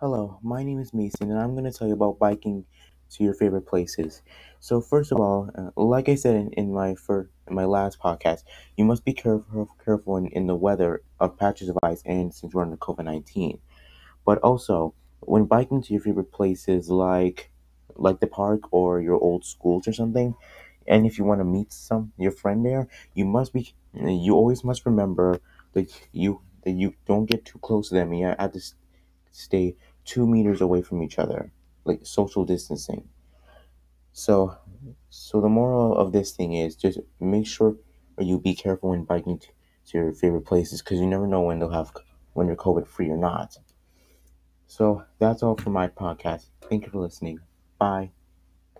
Hello, my name is Mason, and I'm going to tell you about biking to your favorite places. So, first of all, uh, like I said in, in my fir- in my last podcast, you must be careful careful in, in the weather of patches of ice, and since we're under COVID nineteen. But also, when biking to your favorite places, like like the park or your old schools or something, and if you want to meet some your friend there, you must be you always must remember that you that you don't get too close to them. You have to stay two meters away from each other, like social distancing. So, so the moral of this thing is just make sure or you be careful when biking to, to your favorite places because you never know when they'll have when you're COVID free or not. So that's all for my podcast. Thank you for listening. Bye.